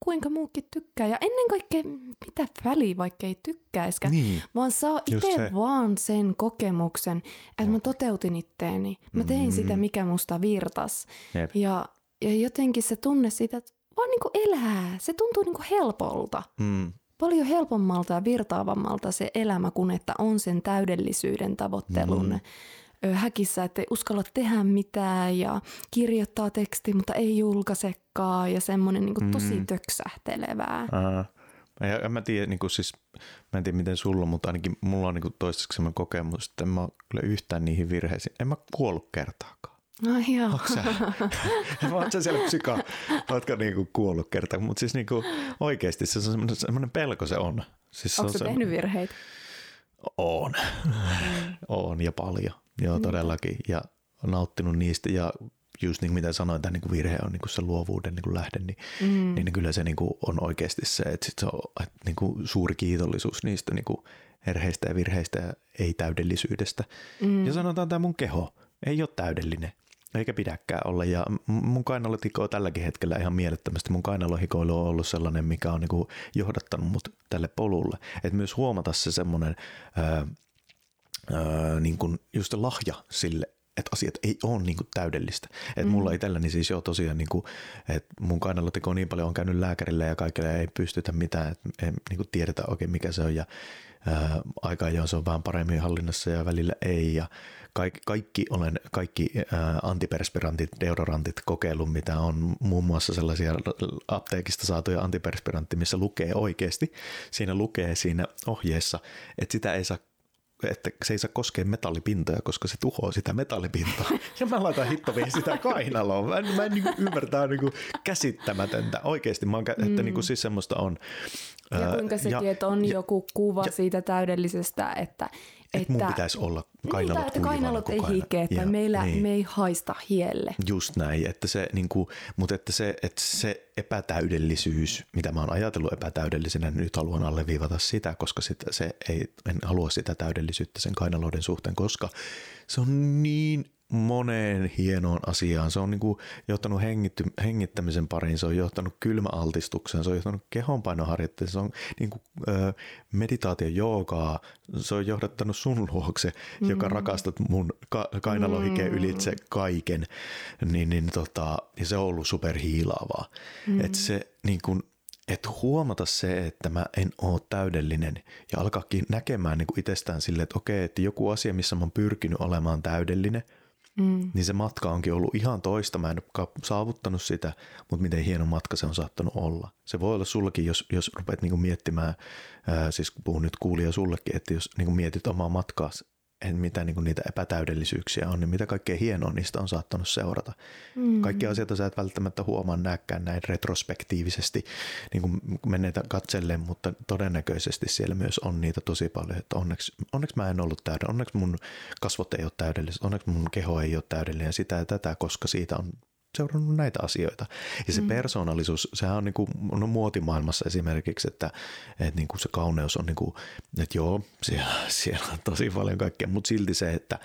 kuinka muukin tykkää. Ja ennen kaikkea, mitä väliä vaikka ei tykkäiskään, niin. vaan saa itse vaan sen kokemuksen, että mä toteutin itteeni. Mä tein mm-hmm. sitä, mikä musta virtas. Ja, ja jotenkin se tunne siitä, että vaan niin kuin elää. Se tuntuu niin kuin helpolta. Mm. Paljon helpommalta ja virtaavammalta se elämä, kun että on sen täydellisyyden tavoittelun mm häkissä, että ei uskalla tehdä mitään ja kirjoittaa teksti, mutta ei julkaisekaan ja semmoinen niin tosi mm. töksähtelevää. Aa. Ja en mä tiedä, niin kuin siis, mä en tiedä miten sulla, mutta ainakin mulla on niin toistaiseksi semmoinen kokemus, että en mä kyllä yhtään niihin virheisiin. En mä kuollut kertaakaan. Ai joo. Onko sä, Oletko sä siellä psyka, ootko niinku kuollut kertaakaan, mutta siis niinku oikeasti se on semmoinen, semmoinen pelko se on. Siis Onko se tehnyt virheitä? On. Mm. on ja paljon. Joo, todellakin. Ja nauttinut niistä ja just niin kuin mitä sanoin, tämä niin virhe on niin kuin se luovuuden niin kuin lähde, niin, mm. niin kyllä se niin kuin on oikeasti se, että sit se on että niin kuin suuri kiitollisuus niistä niin kuin erheistä ja virheistä ja ei-täydellisyydestä. Mm. Ja sanotaan tämä mun keho ei ole täydellinen, eikä pidäkään olla. Ja mun kainalohiko tälläkin hetkellä ihan mielettömästi. Mun kainalohikoilu on ollut sellainen, mikä on niin kuin johdattanut mut tälle polulle. Että myös huomata se semmoinen öö, niin kuin just lahja sille, että asiat ei ole niin kuin täydellistä. Et mm. Mulla itselläni siis jo tosiaan, niin kuin, että mun kainaloteko niin paljon on käynyt lääkärille ja kaikille ei pystytä mitään, että ei niin kuin tiedetä oikein mikä se on ja ää, aika ajoin se on vähän paremmin hallinnassa ja välillä ei ja kaikki, kaikki olen kaikki ää, antiperspirantit, deodorantit kokeillut, mitä on muun muassa sellaisia apteekista saatuja antiperspirantteja, missä lukee oikeasti, siinä lukee siinä ohjeessa, että sitä ei saa että se ei saa koskea metallipintoja, koska se tuhoaa sitä metallipintaa. Ja mä laitan hittoviin sitä kainaloon. Mä en, mä en niin ymmärtää niin käsittämätöntä. Oikeasti mä oon, että mm. niin kuin siis semmoista on. Ja kuinka sekin, ja, että on ja, joku kuva ja, siitä täydellisestä, että että, mun pitäisi olla kainalot niin, että kainalot ei hike, että ja, meillä, niin. me ei haista hielle. Just näin, että se, niin kuin, mutta että se, että se epätäydellisyys, mitä mä oon ajatellut epätäydellisenä, niin nyt haluan alleviivata sitä, koska sitä, se ei, en halua sitä täydellisyyttä sen kainaloiden suhteen, koska se on niin moneen hienoon asiaan. Se on niin kuin johtanut hengitty, hengittämisen pariin, se on johtanut kylmäaltistukseen, se on johtanut kehonpainoharjoitteeseen, se on niin kuin, ö, meditaatio joogaa, se on johdattanut sun luokse, mm. joka rakastat mun ka- kainalohikeen mm. ylitse kaiken, niin, niin tota, ja se on ollut superhiilaavaa. Mm. Että se niin kuin, että huomata se, että mä en ole täydellinen ja alkaakin näkemään niin kuin itsestään silleen, että okei, että joku asia, missä mä oon pyrkinyt olemaan täydellinen – mm. niin se matka onkin ollut ihan toista. Mä en ole saavuttanut sitä, mutta miten hieno matka se on saattanut olla. Se voi olla sullakin, jos, jos rupeat niinku miettimään, ää, siis puhun nyt kuulija sullekin, että jos niinku mietit omaa matkaa että mitä niin kuin niitä epätäydellisyyksiä on, niin mitä kaikkea hienoa niistä on saattanut seurata. Mm. Kaikkia asioita sä et välttämättä huomaa näkään näin retrospektiivisesti niin kuin menneitä katselleen, mutta todennäköisesti siellä myös on niitä tosi paljon, että onneksi, onneksi mä en ollut täydellinen, onneksi mun kasvot ei ole täydelliset, onneksi mun keho ei ole täydellinen sitä ja tätä, koska siitä on seurannut näitä asioita. Ja se mm. persoonallisuus, sehän on, niin kuin, no muotimaailmassa esimerkiksi, että, että niin kuin se kauneus on, niin kuin, että joo, siellä, siellä on tosi paljon kaikkea, mutta silti se, että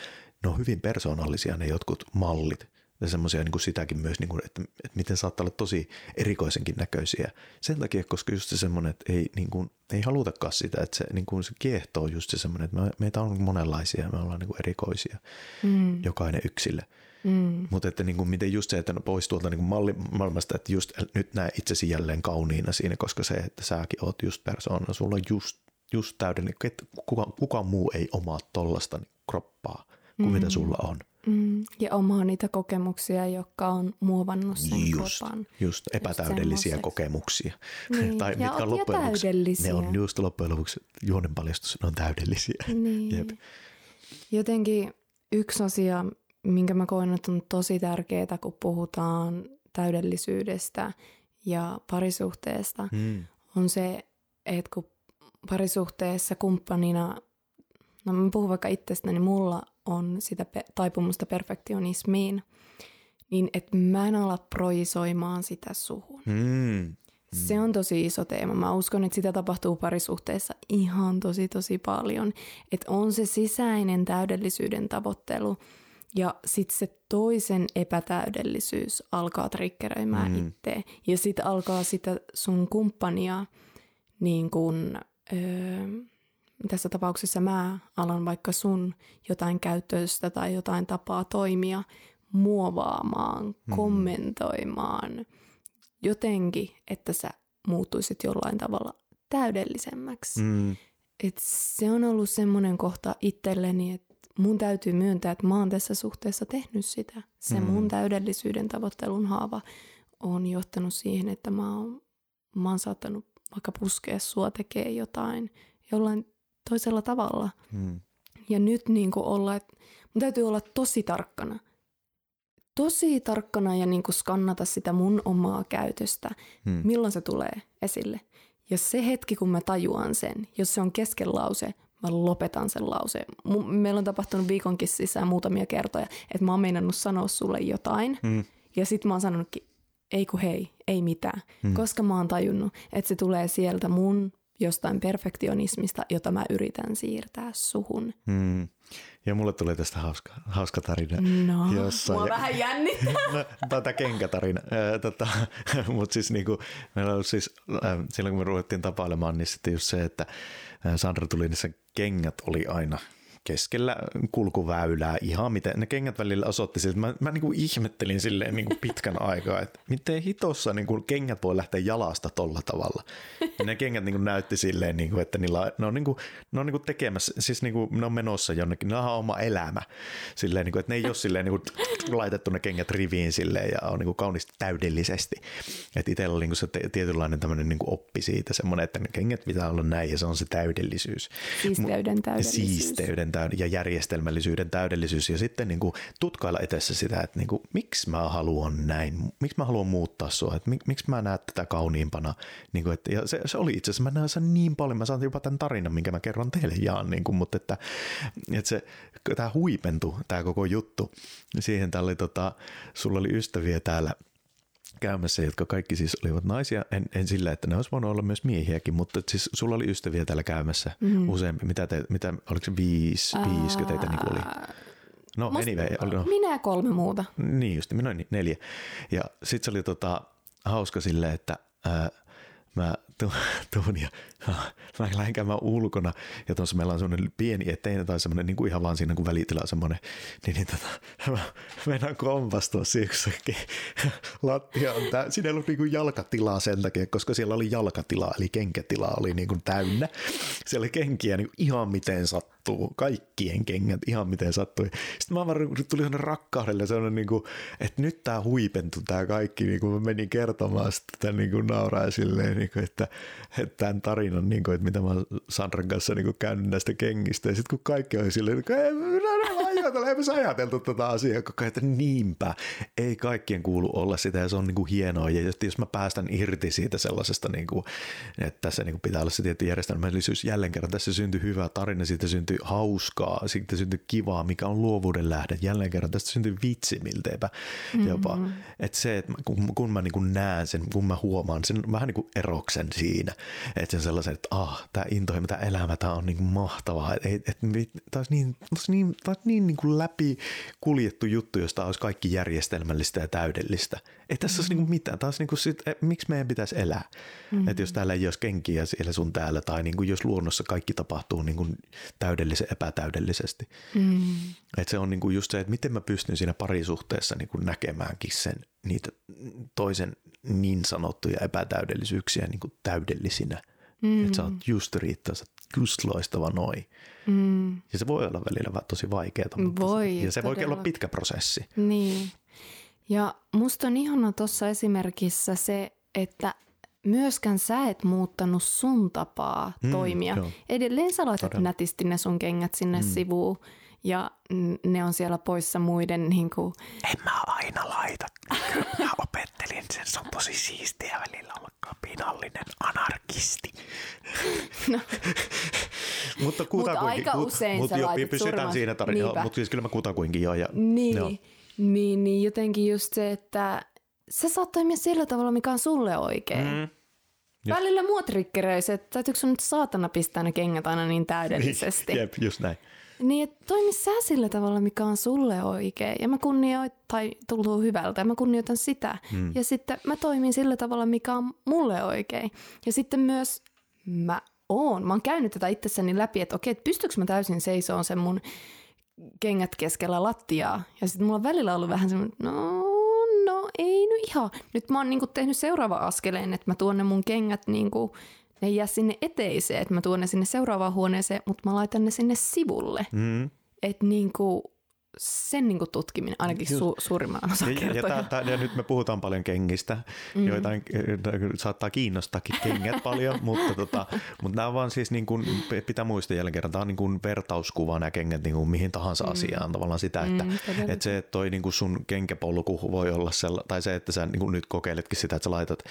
ne on hyvin persoonallisia ne jotkut mallit. Ja semmoisia niin kuin sitäkin myös, niin kuin, että, että miten saattaa olla tosi erikoisenkin näköisiä. Sen takia, koska just se semmoinen, että ei, niin kuin, ei halutakaan sitä, että se, niin kuin se kiehtoo just se semmoinen, että me, meitä on monenlaisia ja me ollaan niin kuin erikoisia, mm. jokainen yksilö. Mm. Mutta että niin kuin, miten just se, että no pois tuolta niin maailmasta, että just nyt näe itsesi jälleen kauniina siinä, koska se, että säkin oot just persoona, sulla on just, just täydellinen, että kuka, kuka muu ei omaa tollasta niin kroppaa kuin mm. mitä sulla on. Mm. Ja omaa niitä kokemuksia, jotka on muovannut sen just, kropan. Just epätäydellisiä just kokemuksia. Niin. tai ja mitkä on loppujen lopuksi, ne on just loppujen lopuksi juonenpaljastus, ne on täydellisiä. Niin. Jep. Jotenkin yksi asia, minkä mä koen, että on tosi tärkeää, kun puhutaan täydellisyydestä ja parisuhteesta, mm. on se, että kun parisuhteessa kumppanina, no mä puhun vaikka itsestäni, niin mulla on sitä pe- taipumusta perfektionismiin, niin että mä en ala projisoimaan sitä suhun. Mm. Se on tosi iso teema. Mä uskon, että sitä tapahtuu parisuhteessa ihan tosi tosi paljon. Että on se sisäinen täydellisyyden tavoittelu – ja sitten se toisen epätäydellisyys alkaa triggeröimään mm. itseä. Ja sitten alkaa sitä sun kumppania, niin kun, öö, tässä tapauksessa mä alan vaikka sun jotain käytöstä tai jotain tapaa toimia muovaamaan, mm. kommentoimaan jotenkin, että sä muuttuisit jollain tavalla täydellisemmäksi. Mm. Et se on ollut semmoinen kohta itselleni, että mun täytyy myöntää, että mä oon tässä suhteessa tehnyt sitä. Se mm. mun täydellisyyden tavoittelun haava on johtanut siihen, että mä oon, mä oon saattanut vaikka puskea sua tekee jotain jollain toisella tavalla. Mm. Ja nyt niin kuin olla, että mun täytyy olla tosi tarkkana. Tosi tarkkana ja niin kuin skannata sitä mun omaa käytöstä, mm. milloin se tulee esille. Ja se hetki, kun mä tajuan sen, jos se on kesken lause, mä lopetan sen lauseen. Meillä on tapahtunut viikonkin sisään muutamia kertoja, että mä oon meinannut sanoa sulle jotain. Mm. Ja sit mä oon sanonutkin, ei ku hei, ei mitään. Mm. Koska mä oon tajunnut, että se tulee sieltä mun jostain perfektionismista, jota mä yritän siirtää suhun. Mm. Ja mulle tulee tästä hauska, hauska tarina. No, jossa, mua ja, vähän jännittää. no, tätä kenkätarina. tota, Mutta siis niinku, meillä on siis, äh, silloin kun me ruvettiin tapailemaan, niin sitten just se, että Sandra tuli niissä kengät oli aina keskellä kulkuväylää ihan miten ne kengät välillä osoitti siltä. Mä, mä niin kuin ihmettelin silleen niin kuin pitkän aikaa, että miten hitossa niin kuin kengät voi lähteä jalasta tolla tavalla. Ja ne kengät niin kuin näytti silleen, niin kuin, että niillä, ne on, niin kuin, ne on niin kuin tekemässä, siis niin kuin, ne on menossa jonnekin, ne on oma elämä. Silleen, niin kuin, että ne ei ole silleen niin kuin, laitettu ne kengät riviin silleen ja on niin kuin täydellisesti. Että itsellä oli niin kuin se tietynlainen tämmöinen niin kuin oppi siitä, semmoinen, että ne kengät pitää olla näin ja se on se täydellisyys. Siisteyden täydellisyys. Siisteyden täyd- ja järjestelmällisyyden täydellisyys ja sitten niin kuin tutkailla etessä sitä, että niin kuin, miksi mä haluan näin, miksi mä haluan muuttaa sua, että mik, miksi mä näen tätä kauniimpana. Niin kuin, että, ja se, se, oli itse asiassa, mä näen sen niin paljon, mä saan jopa tämän tarinan, minkä mä kerron teille jaan, niin kuin, mutta että, että se, tämä huipentui, tämä koko juttu. Siihen tällä oli, tota, sulla oli ystäviä täällä – käymässä, jotka kaikki siis olivat naisia, en, en sillä, että ne olisi voinut olla myös miehiäkin, mutta siis sulla oli ystäviä täällä käymässä mm. useampi, mitä, te, mitä oliko se viisi, viisi teitä niin oli? No Must, anyway. Oli, no. Minä kolme muuta. Niin just, minä neljä. Ja sitten se oli tota, hauska silleen, että ää, mä tuun ja mä lähden käymään ulkona ja tuossa meillä on semmoinen pieni eteinen tai semmoinen niin kuin ihan vaan siinä kuin välitila semmoinen, niin, niin tota, mä mennään kompastua siksi, lattia on tää, siinä ei ollut niin kuin jalkatilaa sen takia, koska siellä oli jalkatila eli kenkätila oli niin kuin täynnä. Siellä oli kenkiä niin kuin ihan miten sattuu, kaikkien kengät ihan miten sattui. Sitten mä vaan tuli sellainen rakkaudelle sellainen, niin kuin, että nyt tämä huipentui tämä kaikki, niin kuin mä menin kertomaan sitä niin kuin nauraa silleen, niin kuin, että, että tämän tarinan, niin kuin, että mitä mä Sandran kanssa niin kuin käynyt näistä kengistä. Ja sitten kun kaikki oli silleen, että ei, ajatella, eipä ajateltu tätä asiaa koko ajan, että niinpä, ei kaikkien kuulu olla sitä ja se on niin kuin hienoa. Ja jos mä päästän irti siitä sellaisesta, niin kuin, että tässä niin kuin pitää olla se tietty järjestelmällisyys, jälleen kerran tässä syntyy hyvä tarina, siitä syntyy hauskaa, siitä syntyy kivaa, mikä on luovuuden lähde. Jälleen kerran tästä syntyy vitsi milteipä jopa. Mm-hmm. Että se, että kun, kun mä niin kuin näen sen, kun mä huomaan sen vähän niin kuin eroksen siinä, että sen sellaisen, että ah, tämä intohimo, tämä elämä, tämä on niin kuin mahtavaa. Että et, et, olisi niin, niin, niin, niin kuin läpi kuljettu juttu, josta olisi kaikki järjestelmällistä ja täydellistä. Ei tässä mm-hmm. olisi niin kuin mitään. Taas niin kuin sit, miksi meidän pitäisi elää? Mm-hmm. Että jos täällä ei olisi kenkiä siellä sun täällä, tai niin kuin jos luonnossa kaikki tapahtuu niin kuin täydellisen epätäydellisesti. Mm-hmm. Että se on niin kuin just se, että miten mä pystyn siinä parisuhteessa niin kuin näkemäänkin sen, niitä toisen niin sanottuja epätäydellisyyksiä niin kuin täydellisinä. Mm. Että sä oot just riittävä, just loistava noin. Mm. Ja se voi olla välillä tosi vaikeaa. Voi, ja se voi olla pitkä prosessi. Niin. Ja musta on ihana tuossa esimerkissä se, että myöskään sä et muuttanut sun tapaa mm, toimia. Joo. Edelleen sä laitat Todella. nätisti ne sun kengät sinne mm. sivuun ja ne on siellä poissa muiden niin kuin... En mä aina laita. Mä opettelin sen, se on tosi siistiä välillä olla kapinallinen anarkisti. No. mutta kutakuinkin. Mutta aika usein mut, sä jo, pysytään siinä tarinassa, mutta siis kyllä mä kutakuinkin jo. Ja, niin, joo. niin, niin, jotenkin just se, että sä saat toimia sillä tavalla, mikä on sulle oikein. Mm. Just. Välillä mua triggeröi se, että täytyykö sun nyt saatana pistää ne kengät aina niin täydellisesti. Jep, just näin. Niin, että toimi sä sillä tavalla, mikä on sulle oikein. Ja mä kunnioitan, tai tullut hyvältä, ja mä kunnioitan sitä. Hmm. Ja sitten mä toimin sillä tavalla, mikä on mulle oikein. Ja sitten myös mä oon, mä oon käynyt tätä itsessäni läpi, että okei, että pystyykö mä täysin seisoon sen mun kengät keskellä lattiaa. Ja sitten mulla on välillä ollut vähän semmoinen, no, no ei nyt ihan. Nyt mä oon niinku tehnyt seuraava askeleen, että mä tuon ne mun kengät niinku ne ei jää sinne eteiseen, että mä tuon ne sinne seuraavaan huoneeseen, mutta mä laitan ne sinne sivulle. Mm. Että niinku, sen niin kuin tutkiminen, ainakin su- suurimman osa ja, ja, tää, tää, ja nyt me puhutaan paljon kengistä, mm. joita saattaa kiinnostaakin kengät paljon, mutta, tota, mutta nämä vaan siis niin kuin, pitää muistaa jälleen kerran, tämä on niin kuin vertauskuva nämä kengät niin kuin mihin tahansa mm. asiaan, tavallaan sitä, että, mm, että se, että toi niin kuin sun kenkäpolku voi olla sella, tai se, että sä niin kuin nyt kokeiletkin sitä, että sä laitat,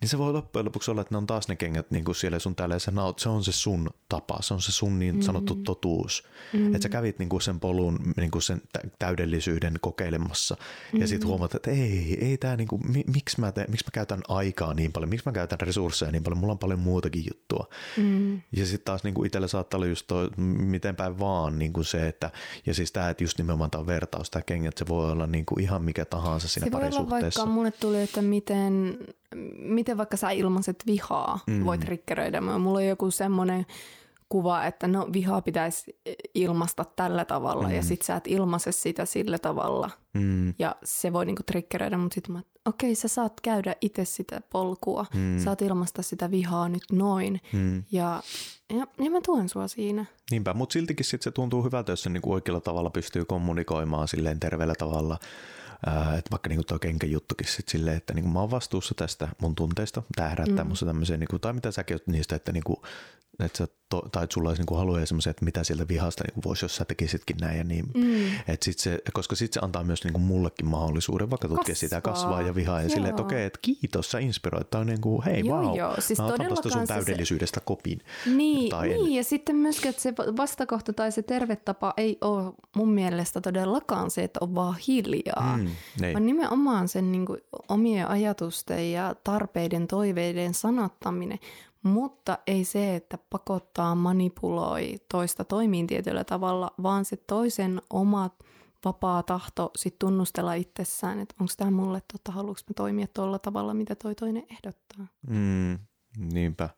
niin se voi loppujen lopuksi olla, että ne on taas ne kengät niin kuin siellä sun täällä, ja naut, se on se sun tapa, se on se sun niin sanottu mm. totuus, mm. että sä kävit niin kuin sen polun, niin kuin sen täydellisyyden kokeilemassa mm-hmm. ja sitten huomata, että ei, ei tämä niinku, miksi mä, te, miksi mä käytän aikaa niin paljon, miksi mä käytän resursseja niin paljon, mulla on paljon muutakin juttua. Mm-hmm. Ja sitten taas niinku itsellä saattaa olla just toi, miten päin vaan niinku se, että ja siis tämä, että just nimenomaan tämä vertaus, tämä kengät, se voi olla niinku ihan mikä tahansa siinä se parisuhteessa. Se voi olla vaikka mulle tuli, että miten, miten vaikka sä ilmaiset vihaa mm-hmm. voit rikkeröidä. Mulla on joku semmoinen kuva, että no vihaa pitäisi ilmaista tällä tavalla mm. ja sit sä et ilmaise sitä sillä tavalla. Mm. Ja se voi niinku triggeröidä, mutta sitten mä, okei okay, sä saat käydä itse sitä polkua, mm. saat ilmaista sitä vihaa nyt noin mm. ja, ja, ja mä tuen sua siinä. Niinpä, mutta siltikin sit se tuntuu hyvältä, jos se niinku oikealla tavalla pystyy kommunikoimaan silleen terveellä tavalla että vaikka niinku tuo kenkäjuttukin sit silleen, että niinku mä oon vastuussa tästä mun tunteista, tämä herättää mm. musta tämmöisen, niinku, tai mitä säkin oot niistä, että niinku, että sä to, tai että sulla olisi niin haluja semmoisia, että mitä sieltä vihasta niin voisi, jos sä tekisitkin näin ja niin. Mm. Et sit se, koska sitten se antaa myös niin kuin mullekin mahdollisuuden vaikka tutkia kasvaa. sitä kasvaa ja vihaa ja silleen, että okei, okay, että kiitos, sä inspiroit. Tai niin kuin, hei, joo, wow, joo. Siis mä otan tuosta sun täydellisyydestä se... kopin. Niin, tai niin ja sitten myöskin, että se vastakohta tai se terve tapa ei ole mun mielestä todellakaan se, että on vaan hiljaa, mm, niin. vaan nimenomaan sen niin kuin, omien ajatusten ja tarpeiden, toiveiden sanottaminen. Mutta ei se, että pakottaa, manipuloi toista toimiin tietyllä tavalla, vaan se toisen oma vapaa tahto sit tunnustella itsessään, että onko tämä mulle totta, haluanko mä toimia tuolla tavalla, mitä toi toinen ehdottaa. Mm, niinpä.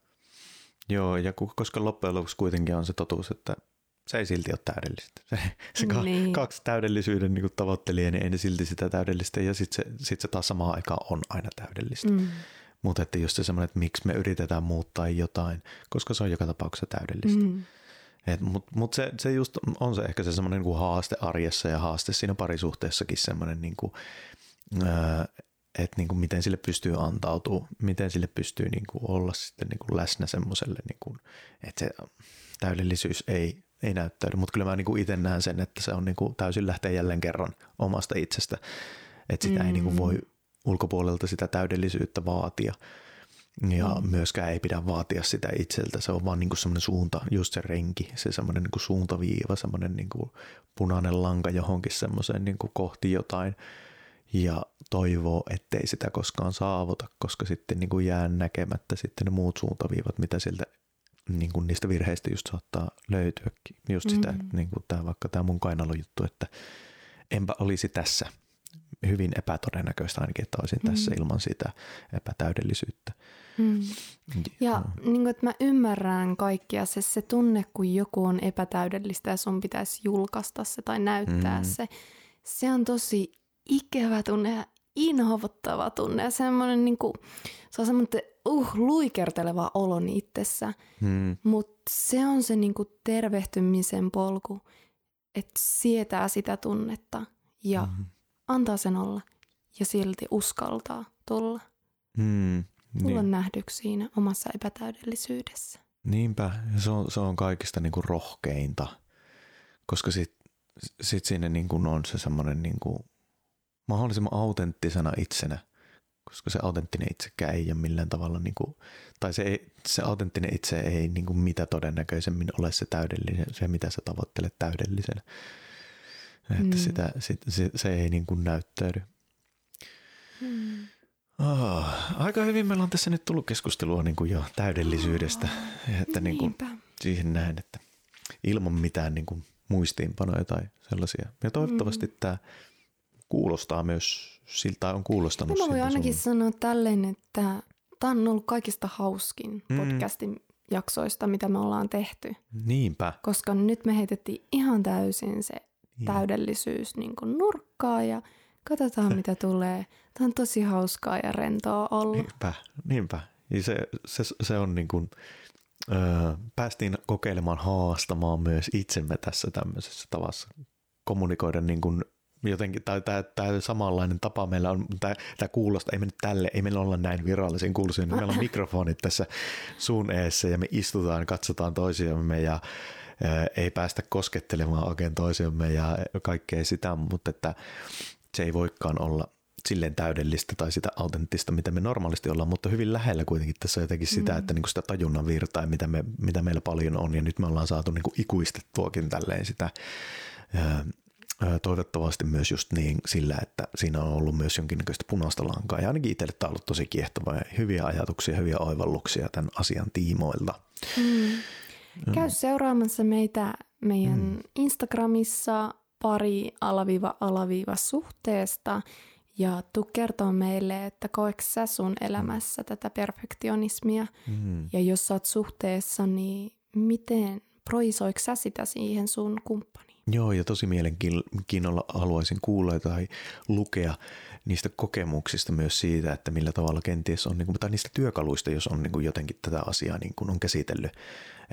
Joo, ja koska loppujen lopuksi kuitenkin on se totuus, että se ei silti ole täydellistä. Se, se niin. kaksi täydellisyyden niin tavoittelee, niin ei ne silti sitä täydellistä, ja sitten se, sit se taas samaan aikaan on aina täydellistä. Mm. Mutta että just se semmoinen, että miksi me yritetään muuttaa jotain, koska se on joka tapauksessa täydellistä. Mm. Mutta mut se, se just on se ehkä se semmoinen niin haaste arjessa ja haaste siinä parisuhteessakin semmoinen, niin kuin, että niin kuin miten sille pystyy antautumaan, miten sille pystyy niin kuin olla sitten niin kuin läsnä semmoiselle, niin kuin, että se täydellisyys ei, ei näyttäydy. Mutta kyllä mä niin itse näen sen, että se on niin kuin täysin lähtee jälleen kerran omasta itsestä, että sitä mm. ei niin kuin voi ulkopuolelta sitä täydellisyyttä vaatia. Ja mm. myöskään ei pidä vaatia sitä itseltä. Se on vaan niin semmoinen suunta, just se renki, se semmoinen niin suuntaviiva, semmoinen niin punainen lanka johonkin semmoiseen niin kohti jotain. Ja toivoo, ettei sitä koskaan saavuta, koska sitten niin kuin jää näkemättä sitten ne muut suuntaviivat, mitä sieltä niin kuin niistä virheistä just saattaa löytyäkin. Just sitä, mm. niin kuin tämä, vaikka tämä mun kainalojuttu, että enpä olisi tässä – hyvin epätodennäköistä ainakin, että olisin mm. tässä ilman sitä epätäydellisyyttä. Mm. Ja mm. niin kuin, että mä ymmärrän kaikkia se, se tunne, kun joku on epätäydellistä ja sun pitäisi julkaista se tai näyttää mm. se. Se on tosi ikävä tunne ja inhovottava tunne ja semmoinen niin kuin, se on semmoinen uh, luikerteleva olo itsessä. Mm. Mutta se on se niin kuin tervehtymisen polku, että sietää sitä tunnetta ja mm antaa sen olla ja silti uskaltaa tulla. Mm, tulla niin. nähdyksi siinä omassa epätäydellisyydessä. Niinpä, se on, se on kaikista niinku rohkeinta, koska sitten sit siinä niinku on se semmoinen niinku mahdollisimman autenttisena itsenä, koska se autenttinen itsekään ei ole millään tavalla, niinku, tai se, ei, se autenttinen itse ei niinku mitä todennäköisemmin ole se täydellinen, se mitä sä tavoittelet täydellisenä. Että mm. sitä, sit, se, se ei niin kuin näyttäydy. Mm. Oh, aika hyvin meillä on tässä nyt tullut keskustelua niin kuin jo täydellisyydestä. Oh, että niin kuin siihen näen, että ilman mitään niin kuin muistiinpanoja tai sellaisia. Ja toivottavasti mm. tämä kuulostaa myös, siltä on kuulostanut. Mä voin ainakin sun... sanoa tälleen, että tämä on ollut kaikista hauskin mm. podcastin jaksoista, mitä me ollaan tehty. Niinpä. Koska nyt me heitettiin ihan täysin se niin. täydellisyys niin kuin nurkkaa ja katsotaan mitä tulee. Tämä on tosi hauskaa ja rentoa olla. Niinpä, niinpä. Ja se, se, se on niin kuin, ö, päästiin kokeilemaan haastamaan myös itsemme tässä tämmöisessä tavassa kommunikoida niin kuin jotenkin, tai tämä, tämä samanlainen tapa meillä on, tämä, tämä kuulostaa, ei me nyt tälle, ei meillä olla näin virallisen kuuluisia, niin meillä on mikrofonit tässä suun eessä ja me istutaan, katsotaan toisiamme ja ei päästä koskettelemaan oikein toisiamme ja kaikkea sitä, mutta että se ei voikaan olla silleen täydellistä tai sitä autenttista, mitä me normaalisti ollaan, mutta hyvin lähellä kuitenkin tässä jotenkin sitä, mm. että niin kuin sitä tajunnan virtaa, mitä, me, mitä meillä paljon on, ja nyt me ollaan saatu niin kuin ikuistettuakin tälleen sitä toivottavasti myös just niin sillä, että siinä on ollut myös jonkinnäköistä punaista lankaa, ja ainakin itselle tämä on ollut tosi kiehtovaa ja hyviä ajatuksia, hyviä oivalluksia tämän asian tiimoilta. Mm. Käy seuraamassa meitä meidän mm. Instagramissa pari alaviiva alaviiva suhteesta ja tu kertoa meille, että koetko sä sun elämässä tätä perfektionismia mm. ja jos sä oot suhteessa, niin miten projisoiko sä sitä siihen sun kumppaniin? Joo, ja tosi mielenkiinnolla haluaisin kuulla tai lukea niistä kokemuksista myös siitä, että millä tavalla kenties on, niin kuin, tai niistä työkaluista, jos on niin kuin jotenkin tätä asiaa niin kuin on käsitellyt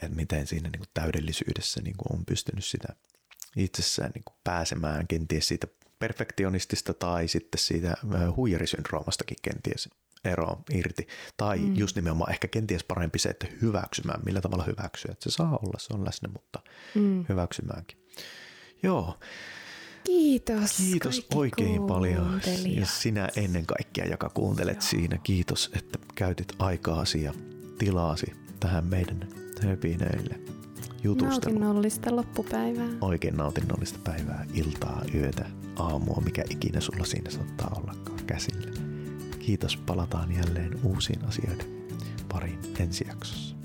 että miten siinä niin kuin täydellisyydessä niin kuin on pystynyt sitä itsessään niin kuin pääsemään kenties siitä perfektionistista tai sitten siitä huijarisyndroomastakin kenties eroon irti. Tai mm. just nimenomaan ehkä kenties parempi se, että hyväksymään, millä tavalla hyväksyä. Että se saa olla, se on läsnä, mutta mm. hyväksymäänkin. Joo. Kiitos. Kiitos oikein paljon. Ja sinä ennen kaikkea, joka kuuntelet Joo. siinä. Kiitos, että käytit aikaasi ja tilaasi tähän meidän höpinöille jutusteluun. Nautinnollista loppupäivää. Oikein nautinnollista päivää, iltaa, yötä, aamua, mikä ikinä sulla siinä saattaa ollakaan käsillä. Kiitos, palataan jälleen uusiin asioiden pariin ensi jaksossa.